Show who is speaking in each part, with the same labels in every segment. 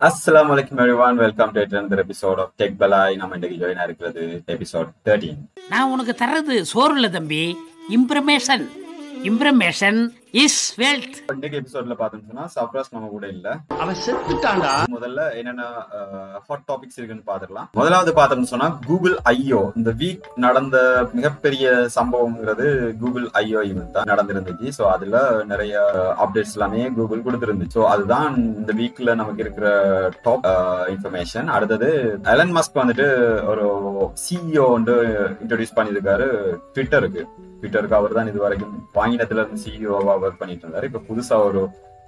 Speaker 1: அஸ்லாம் அலைக்கும் everyone welcome to another episode of tech பலாய் நம்ம இன்றைக்கு ஜாயின் இருக்கிறது எபிசோட் தேர்ட்டீன்
Speaker 2: நான் உனக்கு தர்றது சோறு இல்லை தம்பி. Information information is wealth.
Speaker 1: இன்னைக்கு எபிசோட்ல சப்ராஸ் நம்ம கூட இல்ல.
Speaker 3: அவன் செத்துட்டான்டா.
Speaker 1: முதல்ல என்னென்ன ஹாட் டாபிக்ஸ் இருக்குன்னு பாத்துக்கலாம் முதலாவது பார்த்தோம்னு சொன்னா கூகுள் ஐயோ இந்த வீக் நடந்த மிகப்பெரிய சம்பவம்ங்கிறது கூகுள் ஐயோ ஈவெண்ட் தான் நடந்திருந்துச்சு ஸோ அதுல நிறைய அப்டேட்ஸ் எல்லாமே கூகுள் கொடுத்திருந்துச்சு. ஸோ அதுதான் இந்த வீக்ல நமக்கு இருக்கிற டாப் இன்ஃபர்மேஷன் அடுத்தது எலன் மஸ்க் வந்துட்டு ஒரு சிஇஓ வந்து இன்ட்ரோடியூஸ் பண்ணியிருக்காரு ட்விட்டருக்கு ட்விட்டருக்கு அவர் தான் இது வரைக்கும் வாங்கினத்துல இருந்து சிஇஓவா ஒர்க் பண்ணிட்டு இருந்தாரு. இப்ப புதுசா ஒரு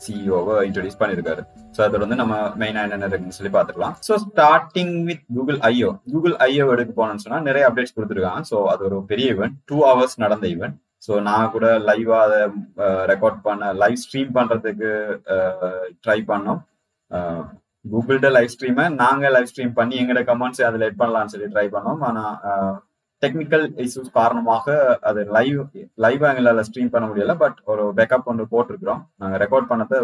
Speaker 1: சிஇஓவை இன்ட்ரடியூஸ் பண்ணிருக்காரு. ஸோ அதோட வந்து நம்ம மெயினா என்னென்ன இருக்குன்னு சொல்லி பார்த்துக்கலாம். So starting with Google IO Google IO எடுக்க போனோம்னு சொன்னா நிறைய அப்டேட்ஸ் கொடுத்துருக்காங்க. ஸோ அது ஒரு பெரிய ஈவெண்ட் டூ ஹவர்ஸ் நடந்த ஈவெண்ட் ஸோ நான் கூட லைவா அதை ரெக்கார்ட் பண்ண லைவ் ஸ்ட்ரீம் பண்றதுக்கு ட்ரை பண்ணோம். கூகுள்ட லைவ் ஸ்ட்ரீமை நாங்க லைவ் ஸ்ட்ரீம் பண்ணி எங்களோட கமெண்ட்ஸ் அதில் எட் பண்ணலாம்னு சொல்லி ட்ரை பண்ணோம். ஆனா டெக்னிக்கல் இஷ்யூஸ் காரணமாக அது லைவ் லைவ் ஆங்கிளால் ஸ்ட்ரீம் பண்ண முடியல பட் ஒரு பேக்கப் ஒன்று போட்டிருக்கிறோம். நாங்கள் ரெக்கார்ட் பண்ணதை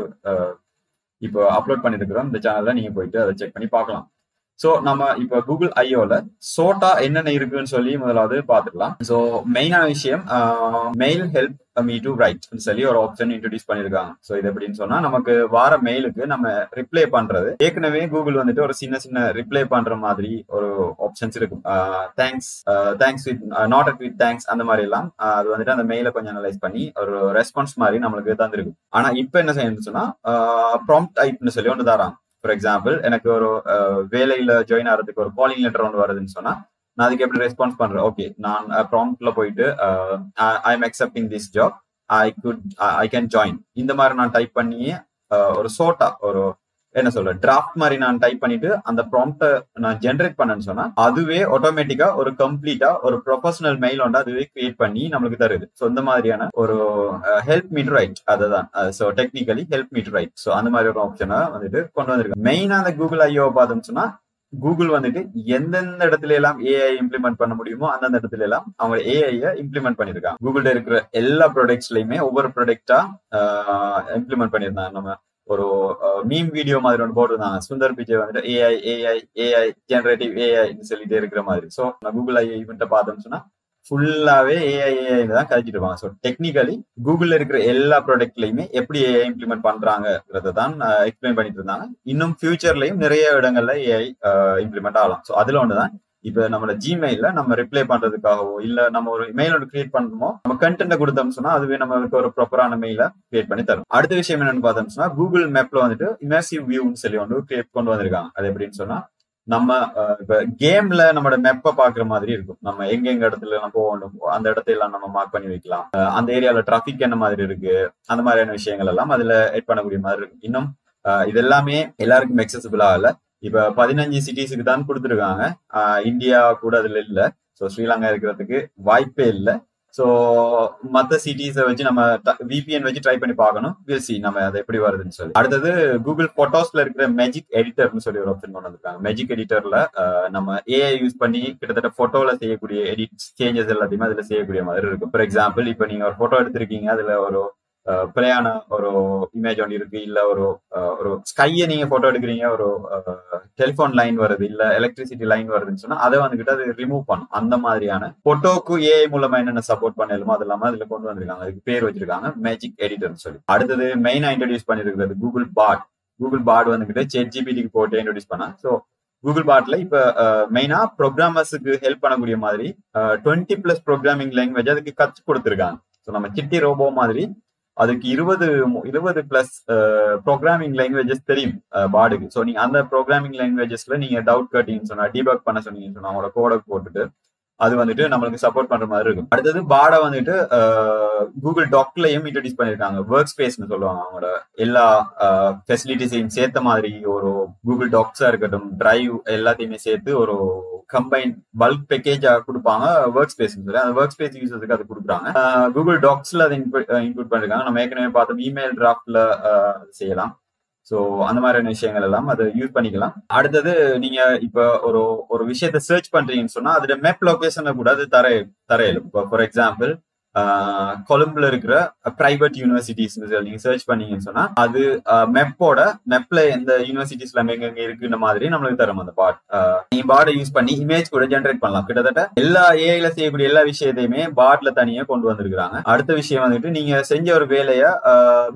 Speaker 1: இப்போ அப்லோட் பண்ணியிருக்கிறோம் இந்த சேனல்ல நீங்க போயிட்டு அதை செக் பண்ணி பார்க்கலாம். ஸோ நம்ம இப்போ கூகுள் ஐயோல சோட்டா என்னென்ன இருக்குன்னு சொல்லி முதலாவது பார்த்துக்கலாம். ஸோ மெயினான விஷயம் mail help me to write சொல்லி ஒரு ஆப்ஷன் இன்ட்ரடியூஸ் பண்ணிருக்காங்க. ஸோ இது எப்படின்னு சொன்னா நமக்கு வார மெயிலுக்கு நம்ம ரிப்ளை பண்றது. ஏற்கனவே கூகுள் வந்துட்டு ஒரு சின்ன சின்ன ரிப்ளை பண்ற மாதிரி ஒரு ஆப்ஷன்ஸ் இருக்கும். Thanks thanks with not at with thanks அந்த மாதிரி எல்லாம் அது வந்துட்டு அந்த மெயிலை கொஞ்சம் அனலைஸ் பண்ணி ஒரு ரெஸ்பான்ஸ் மாதிரி நம்மளுக்கு தந்திருக்கும். ஆனா இப்போ என்ன செய்யணும்னு சொன்னா ப்ராம்ப்ட் ஐப்னு சொல்லி ஒன்று தராங்க. ஃபார் எக்ஸாம்பிள் எனக்கு ஒரு வேலையில ஜாயின் ஆகிறதுக்கு ஒரு காலிங் லெட்டர் ஒன்று வருதுன்னு சொன்னா நான் அதுக்கு எப்படி ரெஸ்பான்ஸ் பண்றேன் ஓகே நான் ப்ராம்ப்ட்ல போயிட்டு I am accepting this job I could I can join இந்த மாதிரி நான் டைப் பண்ணியே ஒரு சோட்டா ஒரு என்ன சொல்ற டிராஃப்ட் மாதிரி நான் டைப் பண்ணிட்டு அந்த ப்ராம்ப்ட நான் ஜென்ரேட் பண்ணேன்னு சொன்னா அதுவே ஆட்டோமேட்டிக்கா ஒரு கம்ப்ளீட்டா ஒரு ப்ரொஃபஷனல் மெயில் வந்து அதுவே கிரியேட் பண்ணி நம்மளுக்கு தருது. ஸோ இந்த மாதிரியான ஒரு ஹெல்ப் மீட் ரைட் அதுதான். So technically help meet right so அந்த மாதிரி ஒரு ஆப்ஷனை வந்துட்டு கொண்டு வந்திருக்கு மெயினா அந்த கூகுள் ஐயோ பார்த்தோம்னு சொன்னா கூகுள் வந்துட்டு எந்தெந்த இடத்துல எல்லாம் ஏஐ இம்ப்ளிமெண்ட் பண்ண முடியுமோ அந்தந்த இடத்துல எல்லாம் அவங்க ஏஐ இம்ப்ளிமெண்ட் பண்ணிருக்காங்க கூகுள்ல இருக்கிற எல்லா ப்ராடக்ட்ஸ்லயுமே ஒவ்வொரு ப்ராடக்டா இம்ப்ளிமெண்ட் பண்ணியிருந்தாங்க நம்ம. ஒரு மீம் வீடியோ மாதிரி ஒன்று போட்டிருந்தாங்க. சுந்தர் பிச்சை வந்துட்டு ஏஐ ஏஐ ஏஐ ஜெனரேட்டிவ் ஏஐன்னு சொல்லிட்டு இருக்கிற மாதிரி. ஸோ நான் கூகுள் ஐ ஈவெண்ட்டை பார்த்தோம்னு சொன்னா ஃபுல்லாவே ஏஐ ஏஐ தான் கழிச்சிட்டு இருப்பாங்க. ஸோ டெக்னிக்கலி கூகுள்ல இருக்கிற எல்லா ப்ராடக்ட்லயுமே எப்படி ஏஐ இம்ப்ளிமெண்ட் பண்றாங்கிறத தான் எக்ஸ்பிளைன் பண்ணிட்டு இருந்தாங்க. இன்னும் ஃபியூச்சர்லயும் நிறைய இடங்கள்ல ஏஐ இம்ப்ளிமெண்ட் ஆகலாம். ஸோ அதுல ஒன்றுதான் இப்ப நம்ம ஜிமெயில நம்ம ரிப்ளை பண்றதுக்காகவோ இல்ல நம்ம ஒரு மெயில் ஒன்று கிரியேட் பண்ணணுமோ நம்ம கண்டென்ட் கொடுத்தோம் சொன்னா அதுவே நம்மளுக்கு ஒரு ப்ராப்பரான மெயில கிரியேட் பண்ணி தரும். அடுத்த விஷயம் என்னன்னு பார்த்தோம் சொன்னா கூகுள் மேப்ல வந்துட்டு இமர்சிவ் வியூன்னு சொல்லி ஒன்று கிரியேட் கொண்டு வந்திருக்காங்க. அது எப்படின்னு சொன்னா நம்ம இப்ப கேம்ல நம்மளோட மெப்பை பாக்குற மாதிரி இருக்கும். நம்ம எங்க எங்க இடத்துல நம்ம போகணும் அந்த இடத்தையெல்லாம் நம்ம மார்க் பண்ணி வைக்கலாம். அந்த ஏரியால டிராபிக் என்ன மாதிரி இருக்கு அந்த மாதிரியான விஷயங்கள் எல்லாம் அதுல எட் பண்ணக்கூடிய மாதிரி இருக்கும். இன்னும் இது எல்லாமே எல்லாருக்கும் எக்ஸசிபிள் ஆகல. இப்ப பதினஞ்சு சிட்டிஸுக்கு தான் கொடுத்துருக்காங்க. இந்தியா கூட அதுல இல்ல. ஸோ ஸ்ரீலங்கா இருக்கிறதுக்கு வாய்ப்பே இல்லை. ஸோ மற்ற சிட்டிஸை வச்சு நம்ம விபிஎன் வச்சு ட்ரை பண்ணி பார்க்கணும். வில் சி நம்ம அதை எப்படி வருதுன்னு சொல்லி. அடுத்தது கூகுள் போட்டோஸ்ல இருக்கிற மேஜிக் எடிட்டர்னு சொல்லி ஒரு ஆப்ஷன் கொண்டு வந்திருக்காங்க. மேஜிக் எடிட்டர்ல நம்ம ஏஐ யூஸ் பண்ணி கிட்டத்தட்ட போட்டோல செய்யக்கூடிய எடிட் சேஞ்சஸ் எல்லாத்தையுமே அதுல செய்யக்கூடிய மாதிரி இருக்கும். ஃபார் எக்ஸாம்பிள் இப்போ நீங்க ஒரு போட்டோ எடுத்திருக்கீங்க. அதுல ஒரு பிள்ளையான ஒரு இமேஜ் ஒன்று இருக்கு இல்ல ஒரு ஒரு ஸ்கையை நீங்க போட்டோ எடுக்கிறீங்க ஒரு டெலிஃபோன் லைன் வருது இல்ல எலக்ட்ரிசிட்டி லைன் வருதுன்னு சொன்னா அதை வந்துகிட்டு அது ரிமூவ் பண்ணும் அந்த மாதிரியான போட்டோக்கு ஏஐ மூலமா என்னென்ன சப்போர்ட் பண்ணலுமோ அது இல்லாம அதுல கொண்டு வந்திருக்காங்க. அதுக்கு பேர் வச்சிருக்காங்க மேஜிக் எடிட்டர்னு சொல்லி. அடுத்தது மெயினா இன்ட்ரடியூஸ் பண்ணிருக்கிறது கூகுள் பாட் கூகுள் பாட் வந்துகிட்டு செட் ஜிபிடிக்கு போட்டு இன்ட்ரடியூஸ் பண்ணா. ஸோ கூகுள் பாட்ல இப்ப மெயினா ப்ரோக்ராமர்ஸுக்கு ஹெல்ப் பண்ணக்கூடிய மாதிரி டுவெண்ட்டி பிளஸ் ப்ரோக்ராமிங் லாங்குவேஜ் அதுக்கு கத்து கொடுத்துருக்காங்க. ஸோ நம்ம சிட்டி ரோபோ மாதிரி அதுக்கு இருபது இருபது பிளஸ் ப்ரோக்ராமிங் லாங்குவேஜஸ் தெரியும் பாடுக்கு. ஸோ நீங்க அந்த ப்ரோக்ராமிங் லாங்குவேஜஸ்ல நீங்க டவுட் கட்டிங்கன்னு சொன்னா டிபக் பண்ண சொன்னீங்கன்னு சொன்னா அவங்களோட கோடை போட்டுட்டு அது வந்துட்டு நம்மளுக்கு சப்போர்ட் பண்ற மாதிரி இருக்கும். அடுத்தது பாடை வந்துட்டு கூகுள் டாக்லயும் இன்ட்ரடியூஸ் பண்ணிருக்காங்க. ஒர்க் ஸ்பேஸ்னு சொல்லுவாங்க அவங்களோட. எல்லா ஃபெசிலிட்டிஸையும் சேர்த்த மாதிரி ஒரு கூகுள் டாக்ஸா இருக்கட்டும் டிரைவ் எல்லாத்தையுமே சேர்த்து ஒரு கம்பைன் பல்க் பேக்கேஜா கொடுப்பாங்க ஒர்க் ஸ்பேஸ்னு சொல்லி. அந்த ஒர்க் ஸ்பேஸ் யூசர்ஸுக்கு அது கொடுக்குறாங்க. கூகுள் டாக்ஸ்ல அதை இன்க்ளூட் பண்ணிருக்காங்க. நம்ம ஏற்கனவே பார்த்தோம் இமெயில் டிராஃப்ட்ல செய்யலாம். ஸோ அந்த மாதிரியான விஷயங்கள் எல்லாம் அதை யூஸ் பண்ணிக்கலாம். அடுத்தது நீங்க இப்போ ஒரு ஒரு விஷயத்த சர்ச் பண்றீங்கன்னு சொன்னா அதுல மேப் லொகேஷனை கூட அது தர தரையிலும் இப்போ ஃபார் எக்ஸாம்பிள் கொழும்புல இருக்கிற பிரைவேட் யூனிவர்சிட்டிஸ் நீங்க சர்ச் பண்ணீங்கன்னு சொன்னா அது மெப்போட மெப்ல எந்த யூனிவர்சிட்டிஸ் எங்க எங்க இருக்குன்ற மாதிரி நம்மளுக்கு தரும் அந்த பாட் நீங்க பாடை யூஸ் பண்ணி இமேஜ் கூட ஜென்ரேட் பண்ணலாம். கிட்டத்தட்ட எல்லா ஏஐல செய்யக்கூடிய எல்லா விஷயத்தையுமே பாட்ல தனியா கொண்டு வந்திருக்காங்க அடுத்த விஷயம் வந்துட்டு நீங்க செஞ்ச ஒரு வேலையை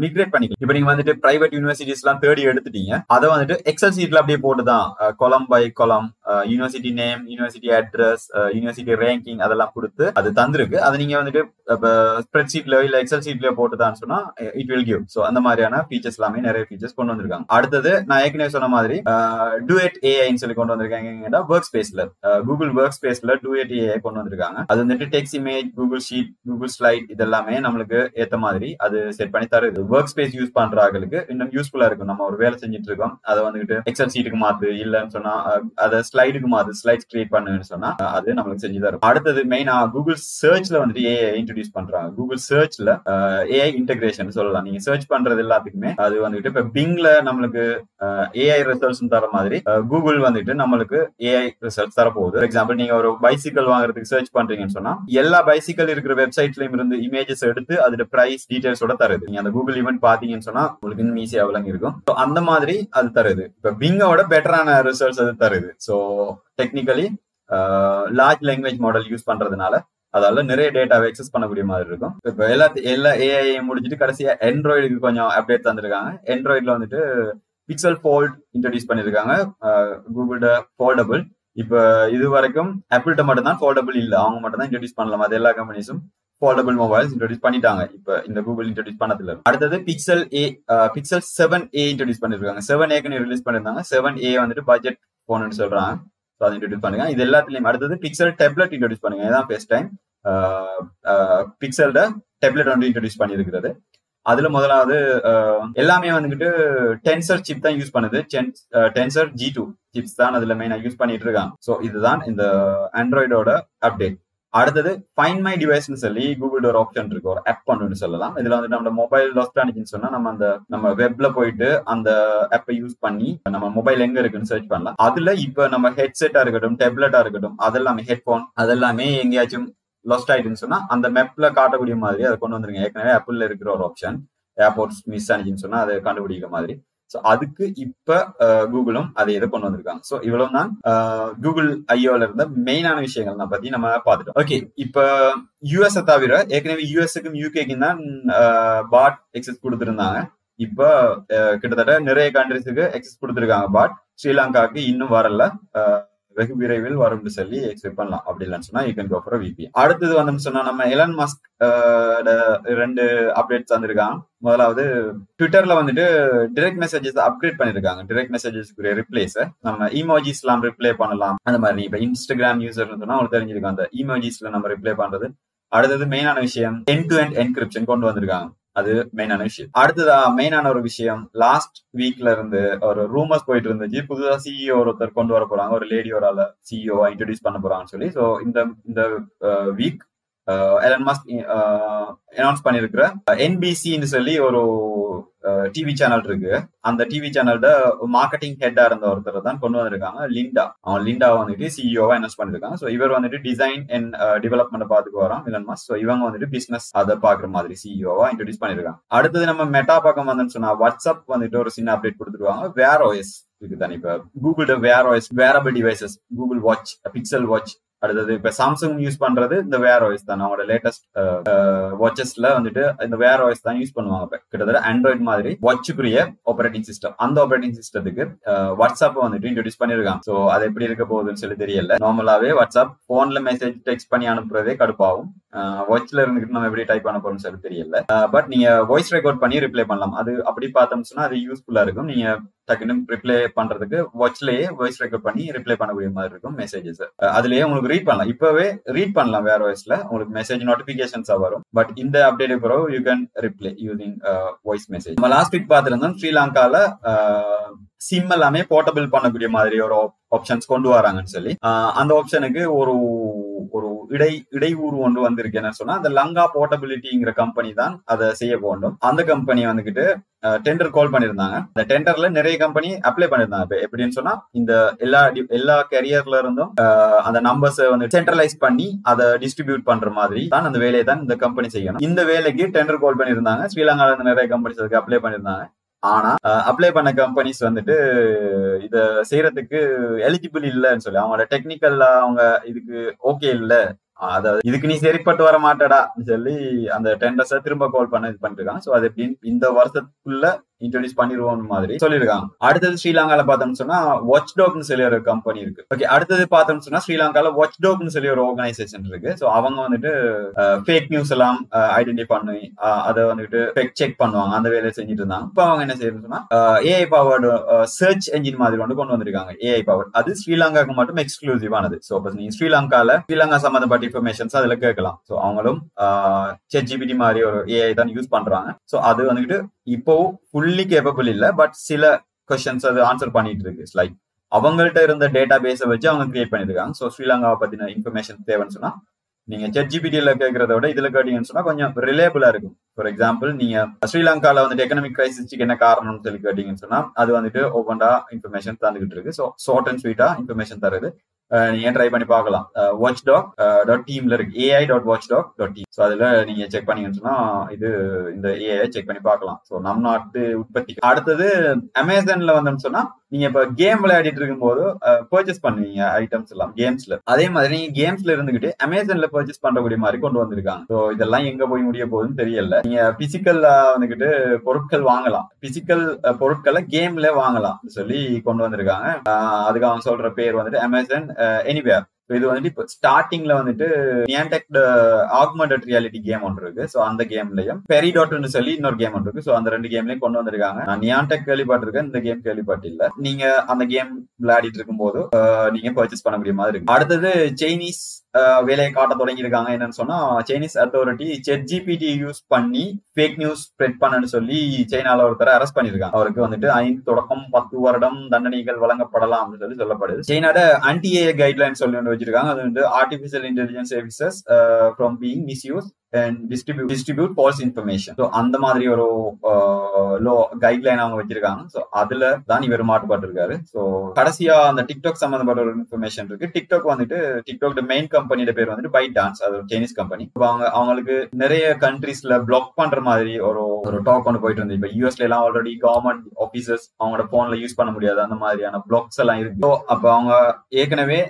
Speaker 1: மிக்ரேட் பண்ணிக்கலாம். இப்ப நீங்க வந்துட்டு பிரைவேட் யூனிவர்சிட்டிஸ் எல்லாம் தேடி எடுத்துட்டீங்க. அதை வந்துட்டு எக்ஸல் சீட்ல அப்படியே போட்டுதான் column by column university name university address university ranking அதெல்லாம் கொடுத்து அது தந்திருக்கு. அதை நீங்க வந்துட்டு ஸ்ப்ரெட் ஷீட்ல இல்ல எக்ஸல் ஷீட்லயோ போட்டுதான்னு சொன்னா இட் வில் கிவ் சோ அந்த மாதிரியான ஃபீச்சர்ஸ் எல்லாமே நிறைய ஃபீச்சர்ஸ் கொண்டு வந்திருக்காங்க. அடுத்தது நான் ஏற்கனவே சொன்ன மாதிரி டூஎட் ஏஐன்னு சொல்லி கொண்டு வந்திருக்காங்க. ஒர்க் ஸ்பேஸ்ல கூகுள் ஒர்க் ஸ்பேஸ்ல டூஎட் ஏஐ கொண்டு வந்திருக்காங்க. அது வந்துட்டு text image Google sheet Google slide இதெல்லாமே நம்மளுக்கு ஏத்த மாதிரி அது செட் பண்ணி தருது. ஒர்க் ஸ்பேஸ் யூஸ் பண்றாங்களுக்கு இன்னும் யூஸ்ஃபுல்லா இருக்கும். நம்ம ஒரு வேலை செஞ்சுட்டு இருக்கோம். அதை வந்துட்டு எக்ஸல் ஷீட்டுக்கு மாத்து இல்லன்னு சொன்னா அதை ஸ்லைடுக்கு மாத்து ஸ்லைட்ஸ் கிரியேட் பண்ணுன்னு சொன்னா அது நம்மளுக்கு செஞ்சு தரும். அடுத்தது மெயினா கூகுள் சர்ச்ல வந்துட்டு ஏஐ இன்ட்ரடியூஸ் பண்றாங்க கூகுள் சர்ச்ல ஏஐ இன்டகிரேஷன் சொல்லலாம். நீங்க சர்ச் பண்றது எல்லாத்துக்குமே அது வந்துட்டு இப்ப பிங்ல நம்மளுக்கு ஏஐ ரிசல்ட்ஸ் தர மாதிரி கூகுள் வந்துட்டு நம்மளுக்கு ஏஐ ரிசல்ட்ஸ் தர போகுது ஃபார் எக்ஸாம்பிள் நீங்க ஒரு பைசிக்கல் வாங்குறதுக்கு சர்ச் பண்றீங்கன்னு சொன்னா எல்லா பைசிக்கல் இருக்கிற வெப்சைட்லயும் இருந்து இமேஜஸ் எடுத்து அதோட பிரைஸ் டீடைல்ஸோட தருது. நீங்க அந்த கூகுள் ஈவெண்ட் பாத்தீங்கன்னு சொன்னா உங்களுக்கு இன்னும் ஈஸியா விளங்கி இருக்கும் அந்த மாதிரி அது தருது. இப்ப பிங்கோட பெட்டரான ரிசல்ட்ஸ் அது தருது. So technically large language model use பண்றதுனால அதால நிறைய டேட்டாவை எக்ஸஸ் பண்ணக்கூடிய மாதிரி இருக்கும். இப்போ எல்லா எல்லா ஏஐ முடிச்சுட்டு கடைசியா ஆண்ட்ராய்டுக்கு கொஞ்சம் அப்டேட் தந்திருக்காங்க. ஆண்ட்ராய்டுல வந்துட்டு பிக்சல் ஃபோல்ட் இன்ட்ரடியூஸ் பண்ணிருக்காங்க. கூகுளோட ஃபோல்டபுள் இப்போ இது வரைக்கும் ஆப்பிள்கிட்ட மட்டும் தான் ஃபோல்டபுள் இல்ல. அவங்க மட்டும் தான் இன்ட்ரடியூஸ் பண்ணலாம் அது எல்லா கம்பெனிஸும் ஃபோல்டபுள் மொபைல்ஸ் இன்ட்ரடியூஸ் பண்ணிட்டாங்க. இப்போ இந்த கூகுள் இன்ட்ரடியூஸ் பண்ணதுல அடுத்தது Pixel A Pixel seven A introduce பண்ணிருக்காங்க. செவன் ஏக்குன்னு ரிலீஸ் பண்ணிருந்தாங்க. செவன் ஏ வந்துட்டு பட்ஜெட் போன்னு சொல்றாங்க. அதை இன்ட்ரடியூஸ் பண்ணுங்க. இது எல்லாத்துலயும் அடுத்தது பிக்சல் டேப்லெட் இன்ட்ரடியூஸ் பண்ணுங்க. இதான் ஃபர்ஸ்ட் டைம் பிக்சல்ட டேப்லெட் வந்து இன்ட்ரடியூஸ் பண்ணியிருக்கிறது. அதுல முதலாவது எல்லாமே வந்துகிட்டு டென்சர் சிப் தான் யூஸ் பண்ணுது. டென்சர் ஜி டூ சிப்ஸ் தான் அதுல மெயினா யூஸ் பண்ணிட்டு இருக்காங்க. ஸோ இதுதான் இந்த ஆண்ட்ராய்டோட அப்டேட் அடுத்தது ஃபைன் மை டிவைஸ்னு சொல்லி கூகுள் ஒரு ஆப்ஷன் இருக்கு. ஒரு ஆப் ஒன்று சொல்லலாம். இதுல வந்து நம்ம மொபைல் லாஸ்ட் ஆனிச்சுன்னு சொன்னா நம்ம அந்த நம்ம வெப்ல போயிட்டு அந்த ஆப்பை யூஸ் பண்ணி நம்ம மொபைல் எங்க இருக்குன்னு சர்ச் பண்ணலாம். அதுல இப்ப நம்ம ஹெட்செட்டா இருக்கட்டும் டேப்லெட்டா இருக்கட்டும் அதெல்லாமே ஹெட்போன் அதெல்லாமே எங்கேயாச்சும் லாஸ்ட் ஆயிடுன்னு சொன்னா அந்த மெப்ல காட்டக்கூடிய மாதிரி அதை கொண்டு வந்துருங்க. ஏற்கனவே ஆப்பிள்ல இருக்கிற ஒரு ஆப்ஷன் ஏர்போர்ட்ஸ் மிஸ் ஆனிச்சுன்னு சொன்னா அதை கண்டுபிடிக்கிற மாதிரி. ஸோ அதுக்கு இப்ப கூகுளும் அதை இதை கொண்டு வந்திருக்காங்க. ஸோ இவ்வளவு தான் கூகுள் ஐயோல இருந்த மெயினான விஷயங்கள் நான் பத்தி நம்ம பார்த்துட்டோம். ஓகே இப்ப யூஎஸ் தவிர ஏற்கனவே யூஎஸ்க்கும் யூகேக்கும் தான் பாட் எக்ஸஸ் கொடுத்துருந்தாங்க. இப்ப கிட்டத்தட்ட நிறைய கண்ட்ரிஸுக்கு எக்ஸஸ் கொடுத்துருக்காங்க பாட் ஸ்ரீலங்காவுக்கு இன்னும் வரல. வெகு விரைவில் வரும்னு சொல்லி எக்ஸ்பெக்ட் பண்ணலாம். அப்படி இல்லைன்னு சொன்னா you can go for VP அடுத்தது வந்தோம்னு சொன்னா நம்ம எலன் மஸ்க் ரெண்டு அப்டேட்ஸ் வந்திருக்கான் முதலாவது ட்விட்டர்ல வந்துட்டு டிரெக்ட் மெசேஜஸ் அப்டேட் பண்ணிருக்காங்க. டிரெக்ட் மெசேஜஸ்க்குரிய ரிப்ளேஸ் நம்ம இமோஜிஸ் எல்லாம் ரிப்ளை பண்ணலாம். அந்த மாதிரி இப்ப இன்ஸ்டாகிராம் யூசர் சொன்னா உங்களுக்கு தெரிஞ்சிருக்கும் அந்த இமோஜிஸ்ல நம்ம ரிப்ளை பண்றது. அடுத்தது மெயினான விஷயம் என் டு என் என்கிரிப்ஷன் கொண்டு வந்திருக்காங்க. அது மெயினான விஷயம். அடுத்ததா மெயினான ஒரு விஷயம் லாஸ்ட் வீக்ல இருந்து ஒரு ரூமர்ஸ் போயிட்டு இருந்துச்சு. புதுசா சிஇஓ ஒருத்தர் கொண்டு வர போறாங்க. ஒரு லேடி ஒரு ஆள சிஇஓ இன்ட்ரடியூஸ் பண்ண போறாங்கன்னு சொல்லி. ஸோ இந்த இந்த வீக் எலன் மாஸ்க் அனௌன்ஸ் பண்ணிருக்கிற என்பிசின்னு சொல்லி ஒரு டிவி சேனல் இருக்கு. அந்த டிவி சேனல்ட மார்க்கெட்டிங் ஹெட்டா இருந்த ஒருத்தர் தான் கொண்டு வந்திருக்காங்க லிண்டா அவன் லிண்டா வந்துட்டு சிஇஓவா அனௌன்ஸ் பண்ணிருக்காங்க. ஸோ இவர் வந்துட்டு டிசைன் அண்ட் டெவலப்மெண்ட் பார்த்துக்கு வரோம் இலன் மாஸ் ஸோ இவங்க வந்துட்டு பிசினஸ் அதை பாக்குற மாதிரி சிஇஓவா இன்ட்ரடியூஸ் பண்ணிருக்காங்க. அடுத்தது நம்ம மெட்டா பக்கம் வந்தோம்னு சொன்னா வாட்ஸ்அப் வந்துட்டு ஒரு சின்ன அப்டேட் கொடுத்துருவாங்க. வேற ஓஎஸ் இருக்கு தானே இப்ப Google Wear OS wearable devices Google watch Pixel watch அடுத்தது இப்ப சாம்சங் யூஸ் பண்றது இந்த வேர் வாய்ஸ் தான் அவங்களோட லேட்டஸ்ட் வாட்சஸ்ல வந்துட்டு இந்த வேர் வாய்ஸ் தான் யூஸ் பண்ணுவாங்க இப்ப. கிட்டத்தட்ட ஆண்ட்ராய்ட் மாதிரி வாட்சுக்குரிய ஆப்ரேட்டிங் சிஸ்டம் அந்த ஆப்ரேட்டிங் சிஸ்டத்துக்கு வாட்ஸ்அப் வந்துட்டு இன்ட்ரடியூஸ் பண்ணிருக்காங்க. சோ அது எப்படி இருக்க போகுதுன்னு சொல்லி தெரியல. நார்மலாவே வாட்ஸ்அப் போன்ல மெசேஜ் டெக்ஸ்ட் பண்ணி அனுப்புறதே கடுப்பாகும். வாட்ச்ல இருந்துகிட்டு நம்ம எப்படி டைப் பண்ண போறோம்னு சொல்லி தெரியல. பட் நீங்க வாய்ஸ் ரெக்கார்ட் பண்ணி ரிப்ளை பண்ணலாம். அது அப்படி பார்த்தோம்னு சொன்னா அது யூஸ்ஃபுல்லா இருக்கும். நீங்க டக்குன்னு ரிப்ளை பண்றதுக்கு வாட்ச்லயே வாய்ஸ் ரெக்கார்ட் பண்ணி ரிப்ளை பண்ணக்கூடிய மாதிரி இருக்கும் மெசேஜஸ் அதுலயே உங்களுக்கு ரீட் பண்ணலாம். இப்பவே ரீட் பண்ணலாம் வேற வாய்ஸ்ல உங்களுக்கு மெசேஜ் நோட்டிபிகேஷன்ஸா வரும். பட் இந்த அப்டேட் பிறகு you can reply using voice message நம்ம லாஸ்ட் வீக் பாத்துருந்தோம் ஸ்ரீலங்கால uh, சிம் எல்லாமே போர்ட்டபிள் பண்ணக்கூடிய மாதிரி ஒரு ஆப்ஷன்ஸ் கொண்டு வராங்கன்னு சொல்லி. அந்த ஆப்ஷனுக்கு ஒரு ஒரு இடை இடையூறு ஒன்று வந்திருக்கு. என்ன சொன்னா அந்த லங்கா போர்ட்டபிலிட்டிங்கிற கம்பெனி தான் அதை செய்ய வேண்டும். அந்த கம்பெனி வந்துகிட்டு டெண்டர் கால் பண்ணிருந்தாங்க அந்த டெண்டர்ல நிறைய கம்பெனி அப்ளை பண்ணிருந்தாங்க இப்ப எப்படின்னு சொன்னா இந்த எல்லா எல்லா கேரியர்ல இருந்தும் அந்த நம்பர்ஸ் வந்து சென்ட்ரலைஸ் பண்ணி அதை டிஸ்ட்ரிபியூட் பண்ற மாதிரி தான் அந்த வேலையை தான் இந்த கம்பெனி செய்யணும். இந்த வேலைக்கு டெண்டர் கால் பண்ணிருந்தாங்க ஸ்ரீலங்கால இருந்து நிறைய கம்பெனிஸ் அதுக்கு அப்ளை பண்ணிருந்தாங்க ஆனா அப்ளை பண்ண கம்பெனிஸ் வந்துட்டு இத செய்யறதுக்கு எலிஜிபிள் இல்லைன்னு சொல்லி அவங்களோட டெக்னிக்கல் அவங்க இதுக்கு ஓகே இல்ல. அதாவது இதுக்கு நீ சரிப்பட்டு வர மாட்டடா சொல்லி அந்த டெண்டர்ஸை திரும்ப கால் பண்ண இது பண்ணிருக்காங்க சோ அது எப்படின்னு இந்த வருஷத்துக்குள்ள இன்ட்ரடியூஸ் பண்ணிடுவோம் மாதிரி சொல்லியிருக்காங்க. அடுத்தது ஸ்ரீலங்கால பார்த்தோம்னு சொன்னா வாட்ச் டாக்னு சொல்லி ஒரு கம்பெனி இருக்கு. ஓகே அடுத்தது பார்த்தோம்னு சொன்னா ஸ்ரீலங்கால வாட்ச் டாக்னு சொல்லி ஒரு ஆர்கனைசேஷன் இருக்கு. ஸோ அவங்க வந்துட்டு ஃபேக் நியூஸ் எல்லாம் ஐடென்டி பண்ணி அதை வந்துட்டு ஃபேக் செக் பண்ணுவாங்க. அந்த வேலையை செஞ்சுட்டு இருந்தாங்க. இப்போ அவங்க என்ன செய்யணும்னா ஏஐ பவர்டு சர்ச் என்ஜின் மாதிரி ஒன்று கொண்டு வந்திருக்காங்க. ஏஐ பவர் அது ஸ்ரீலங்காக்கு மட்டும் எக்ஸ்க்ளூசிவானது ஸோ இப்போ நீங்க ஸ்ரீலங்கால ஸ்ரீலங்கா சம்பந்தப்பட்ட இன்ஃபர்மேஷன்ஸ் அதுல கேட்கலாம். ஸோ அவங்களும் செட் ஜிபிடி மாதிரி ஒரு ஏஐ தான் யூஸ் பண்றாங்க. ஸோ அது வந்துட்டு இப்போ ஃபுல்லி கேப்பபிள் இல்ல பட் சில கொஸ்டின்ஸ் அது ஆன்சர் பண்ணிட்டு இருக்கு லைக் அவங்கள்ட்ட இருந்த டேட்டா பேஸை வச்சு அவங்க கிரியேட் பண்ணிருக்காங்க. ஸோ ஸ்ரீலங்காவை பத்தின இன்ஃபர்மேஷன் தேவைன்னு சொன்னா நீங்க செட் ஜிபிடியில கேட்கறத விட இதுல கேட்டீங்கன்னு சொன்னா கொஞ்சம் ரிலேபிளா இருக்கும். ஃபார் எக்ஸாம்பிள் நீங்க ஸ்ரீலங்கால வந்துட்டு எக்கனாமிக் கிரைசிஸ்க்கு என்ன காரணம்னு சொல்லி கேட்டீங்கன்னு சொன்னா அது வந்துட்டு ஒவ்வொன்றா இன்ஃபர்மேஷன் தந்துகிட்டு இருக்கு. ஸோ ஷார்ட் அண்ட் ஸ்வீட்டா இன்ஃபர்மேஷன் தருது நீங்க ட்ரை பண்ணி பார்க்கலாம். வாட்ச் டாக் டாட் டீம்ல இருக்கு. AI dot watch talk dot team so அதுல நீங்க செக் பண்ணீங்கன்னு சொன்னா இது இந்த ஏஐ செக் பண்ணி பார்க்கலாம். ஸோ நம் நாட்டு உற்பத்தி. அடுத்தது அமேசான்ல வந்தோம்னு சொன்னா நீங்க இப்ப கேம் விளையாடிட்டு இருக்கும்போது பர்ச்சேஸ் பண்ணுவீங்க ஐட்டம்ஸ் எல்லாம் கேம்ஸ்ல அதே மாதிரி நீங்க கேம்ஸ்ல இருந்துகிட்டு அமேசான்ல பர்ச்சேஸ் பண்றக்கூடிய மாதிரி கொண்டு வந்திருக்காங்க. ஸோ இதெல்லாம் எங்க போய் முடிய போகுதுன்னு தெரியல. நீங்க பிசிக்கல்ல வந்துகிட்டு பொருட்கள் வாங்கலாம். பிசிக்கல் பொருட்களை கேம்ல வாங்கலாம். சொல்லி கொண்டு வந்திருக்காங்க. அதுக்கு அவங்க சொல்ற பேர் வந்துட்டு அமேசான் எனிவேர் இது வந்துட்டு இப்போ ஸ்டார்டிங்ல வந்துட்டு நியான்டெக்ட் ஆக்மெண்டட் ரியாலிட்டி கேம் ஒன்று இருக்கு. ஸோ அந்த கேம்லயும் பெரிடாட்னு சொல்லி இன்னொரு கேம் ஒன்று இருக்கு. ஸோ அந்த ரெண்டு கேம்லயும் கொண்டு வந்திருக்காங்க. நான் நியான்டெக் கேள்விப்பட்டிருக்கேன். இந்த கேம் கேள்விப்பட்டில்ல. நீங்க அந்த கேம் விளையாடிட்டு இருக்கும்போது போது நீங்க பர்ச்சேஸ் பண்ண முடிய மாதிரி இருக்கு. அடுத்தது சைனீஸ் வேலையை காட்ட தொடங்கியிருக்காங்க. என்னன்னு சொன்னா Chinese authority chat GPT use பண்ணி ஃபேக் நியூஸ் ஸ்ப்ரெட் பண்ணன்னு சொல்லி சைனால ஒருத்தரை அரெஸ்ட் பண்ணிருக்காங்க அவருக்கு வந்துட்டு ஐந்து தொடக்கம் பத்து வருடம் தண்டனைகள் வழங்கப்படலாம் அப்படின்னு சொல்லி சொல்லப்படுது. சைனாட ஆன்டி ஏ கைட்லைன் சொல்லி ஒன்று வச்சிருக்காங்க. அது வந்து artificial intelligence services from being misuse and distribute distribute false information so அந்த மாதிரி ஒரு லோ கைட்லைன் அவங்க வச்சிருக்காங்க. ஸோ அதுல தான் இவர் மாட்டுப்பட்டிருக்காரு ஸோ கடைசியா அந்த டிக்டாக் சம்பந்தப்பட்ட ஒரு இன்ஃபர்மேஷன் இருக்கு. டிக்டாக் வந்துட்டு டிக்டாக் மெயின் கம்பெனியோட பேர் வந்துட்டு பைட் டான்ஸ் அது ஒரு சைனீஸ் கம்பெனி அவங்க அவங்களுக்கு நிறைய கண்ட்ரீஸ்ல பிளாக் பண்ற மாதிரி ஒரு ஒரு டாக் ஒன்று போயிட்டு இருந்தது. இப்போ யூஎஸ்ல எல்லாம் ஆல்ரெடி கவர்மெண்ட் ஆபீசர்ஸ் அவங்களோட போன்ல யூஸ் பண்ண முடியாது. அந்த மாதிரியான பிளாக்ஸ் எல்லாம் இருக்கு. அப்ப அவங்க ஏற்கனவே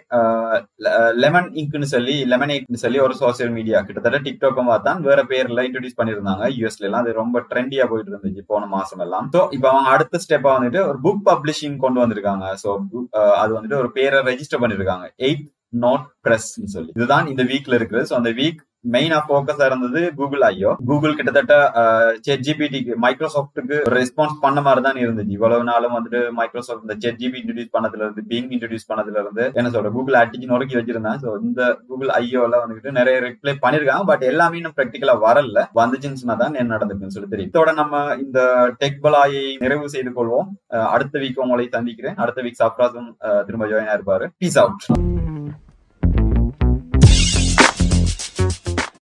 Speaker 1: லெமன் இங்க்னு சொல்லி லெமன் எயிட்னு சொல்லி ஒரு சோசியல் மீடியா கிட்டத்தட்ட டிக்டாக்கும் தான் வேற பேர்ல இன்ட்ரடியூஸ் பண்ணிருந்தாங்க யூஎஸ்ல எல்லாம் அது ரொம்ப ட்ரெண்டியா போயிட்டு இருந்துச்சு. போன மாசம் எல்லாம் ஸோ இப்போ அவங்க அடுத்த ஸ்டெப்பா வந்துட்டு ஒரு புக் பப்ளிஷிங் கொண்டு வந்திருக்காங்க. ஸோ அது வந்துட்டு ஒரு பேரை ரெஜிஸ்டர் பண்ணிருக்காங்க. எயிட் நாட் பிரஸ் சொல்லி. இதுதான் இந்த வீக்ல இருக்குது ஸோ அந்த வீக் மெயினா ஃபோக்கஸா இருந்தது கூகுள் ஐயோ கூகுள் கிட்டத்தட்ட செட் ஜிபிடிக்கு மைக்ரோசாஃப்ட்டுக்கு ரெஸ்பான்ஸ் பண்ண மாதிரி தான் இருந்துச்சு இவ்வளவு நாளும் வந்துட்டு மைக்ரோசாஃப்ட் இந்த செட் ஜிபி இன்ட்ரடியூஸ் பண்ணதுல இருந்து பிங் இன்ட்ரடியூஸ் பண்ணதுல இருந்து என்ன சொல்ற கூகுள் அட்டிச்சு நொறுக்கி வச்சிருந்தேன். ஸோ இந்த கூகுள் ஐயோல வந்துட்டு நிறைய ரிப்ளை பண்ணிருக்காங்க. பட் எல்லாமே இன்னும் ப்ராக்டிக்கலா வரல. வந்துச்சுன்னு தான் என்ன நடந்திருக்குன்னு சொல்லி தெரியும். இதோட நம்ம இந்த டெக் பலாயை நிறைவு செய்து கொள்வோம். அடுத்த வீக் உங்களை சந்திக்கிறேன். அடுத்த வீக் சப்ராஸும் திரும்ப ஜாயின் ஆயிருப்பாரு. Peace out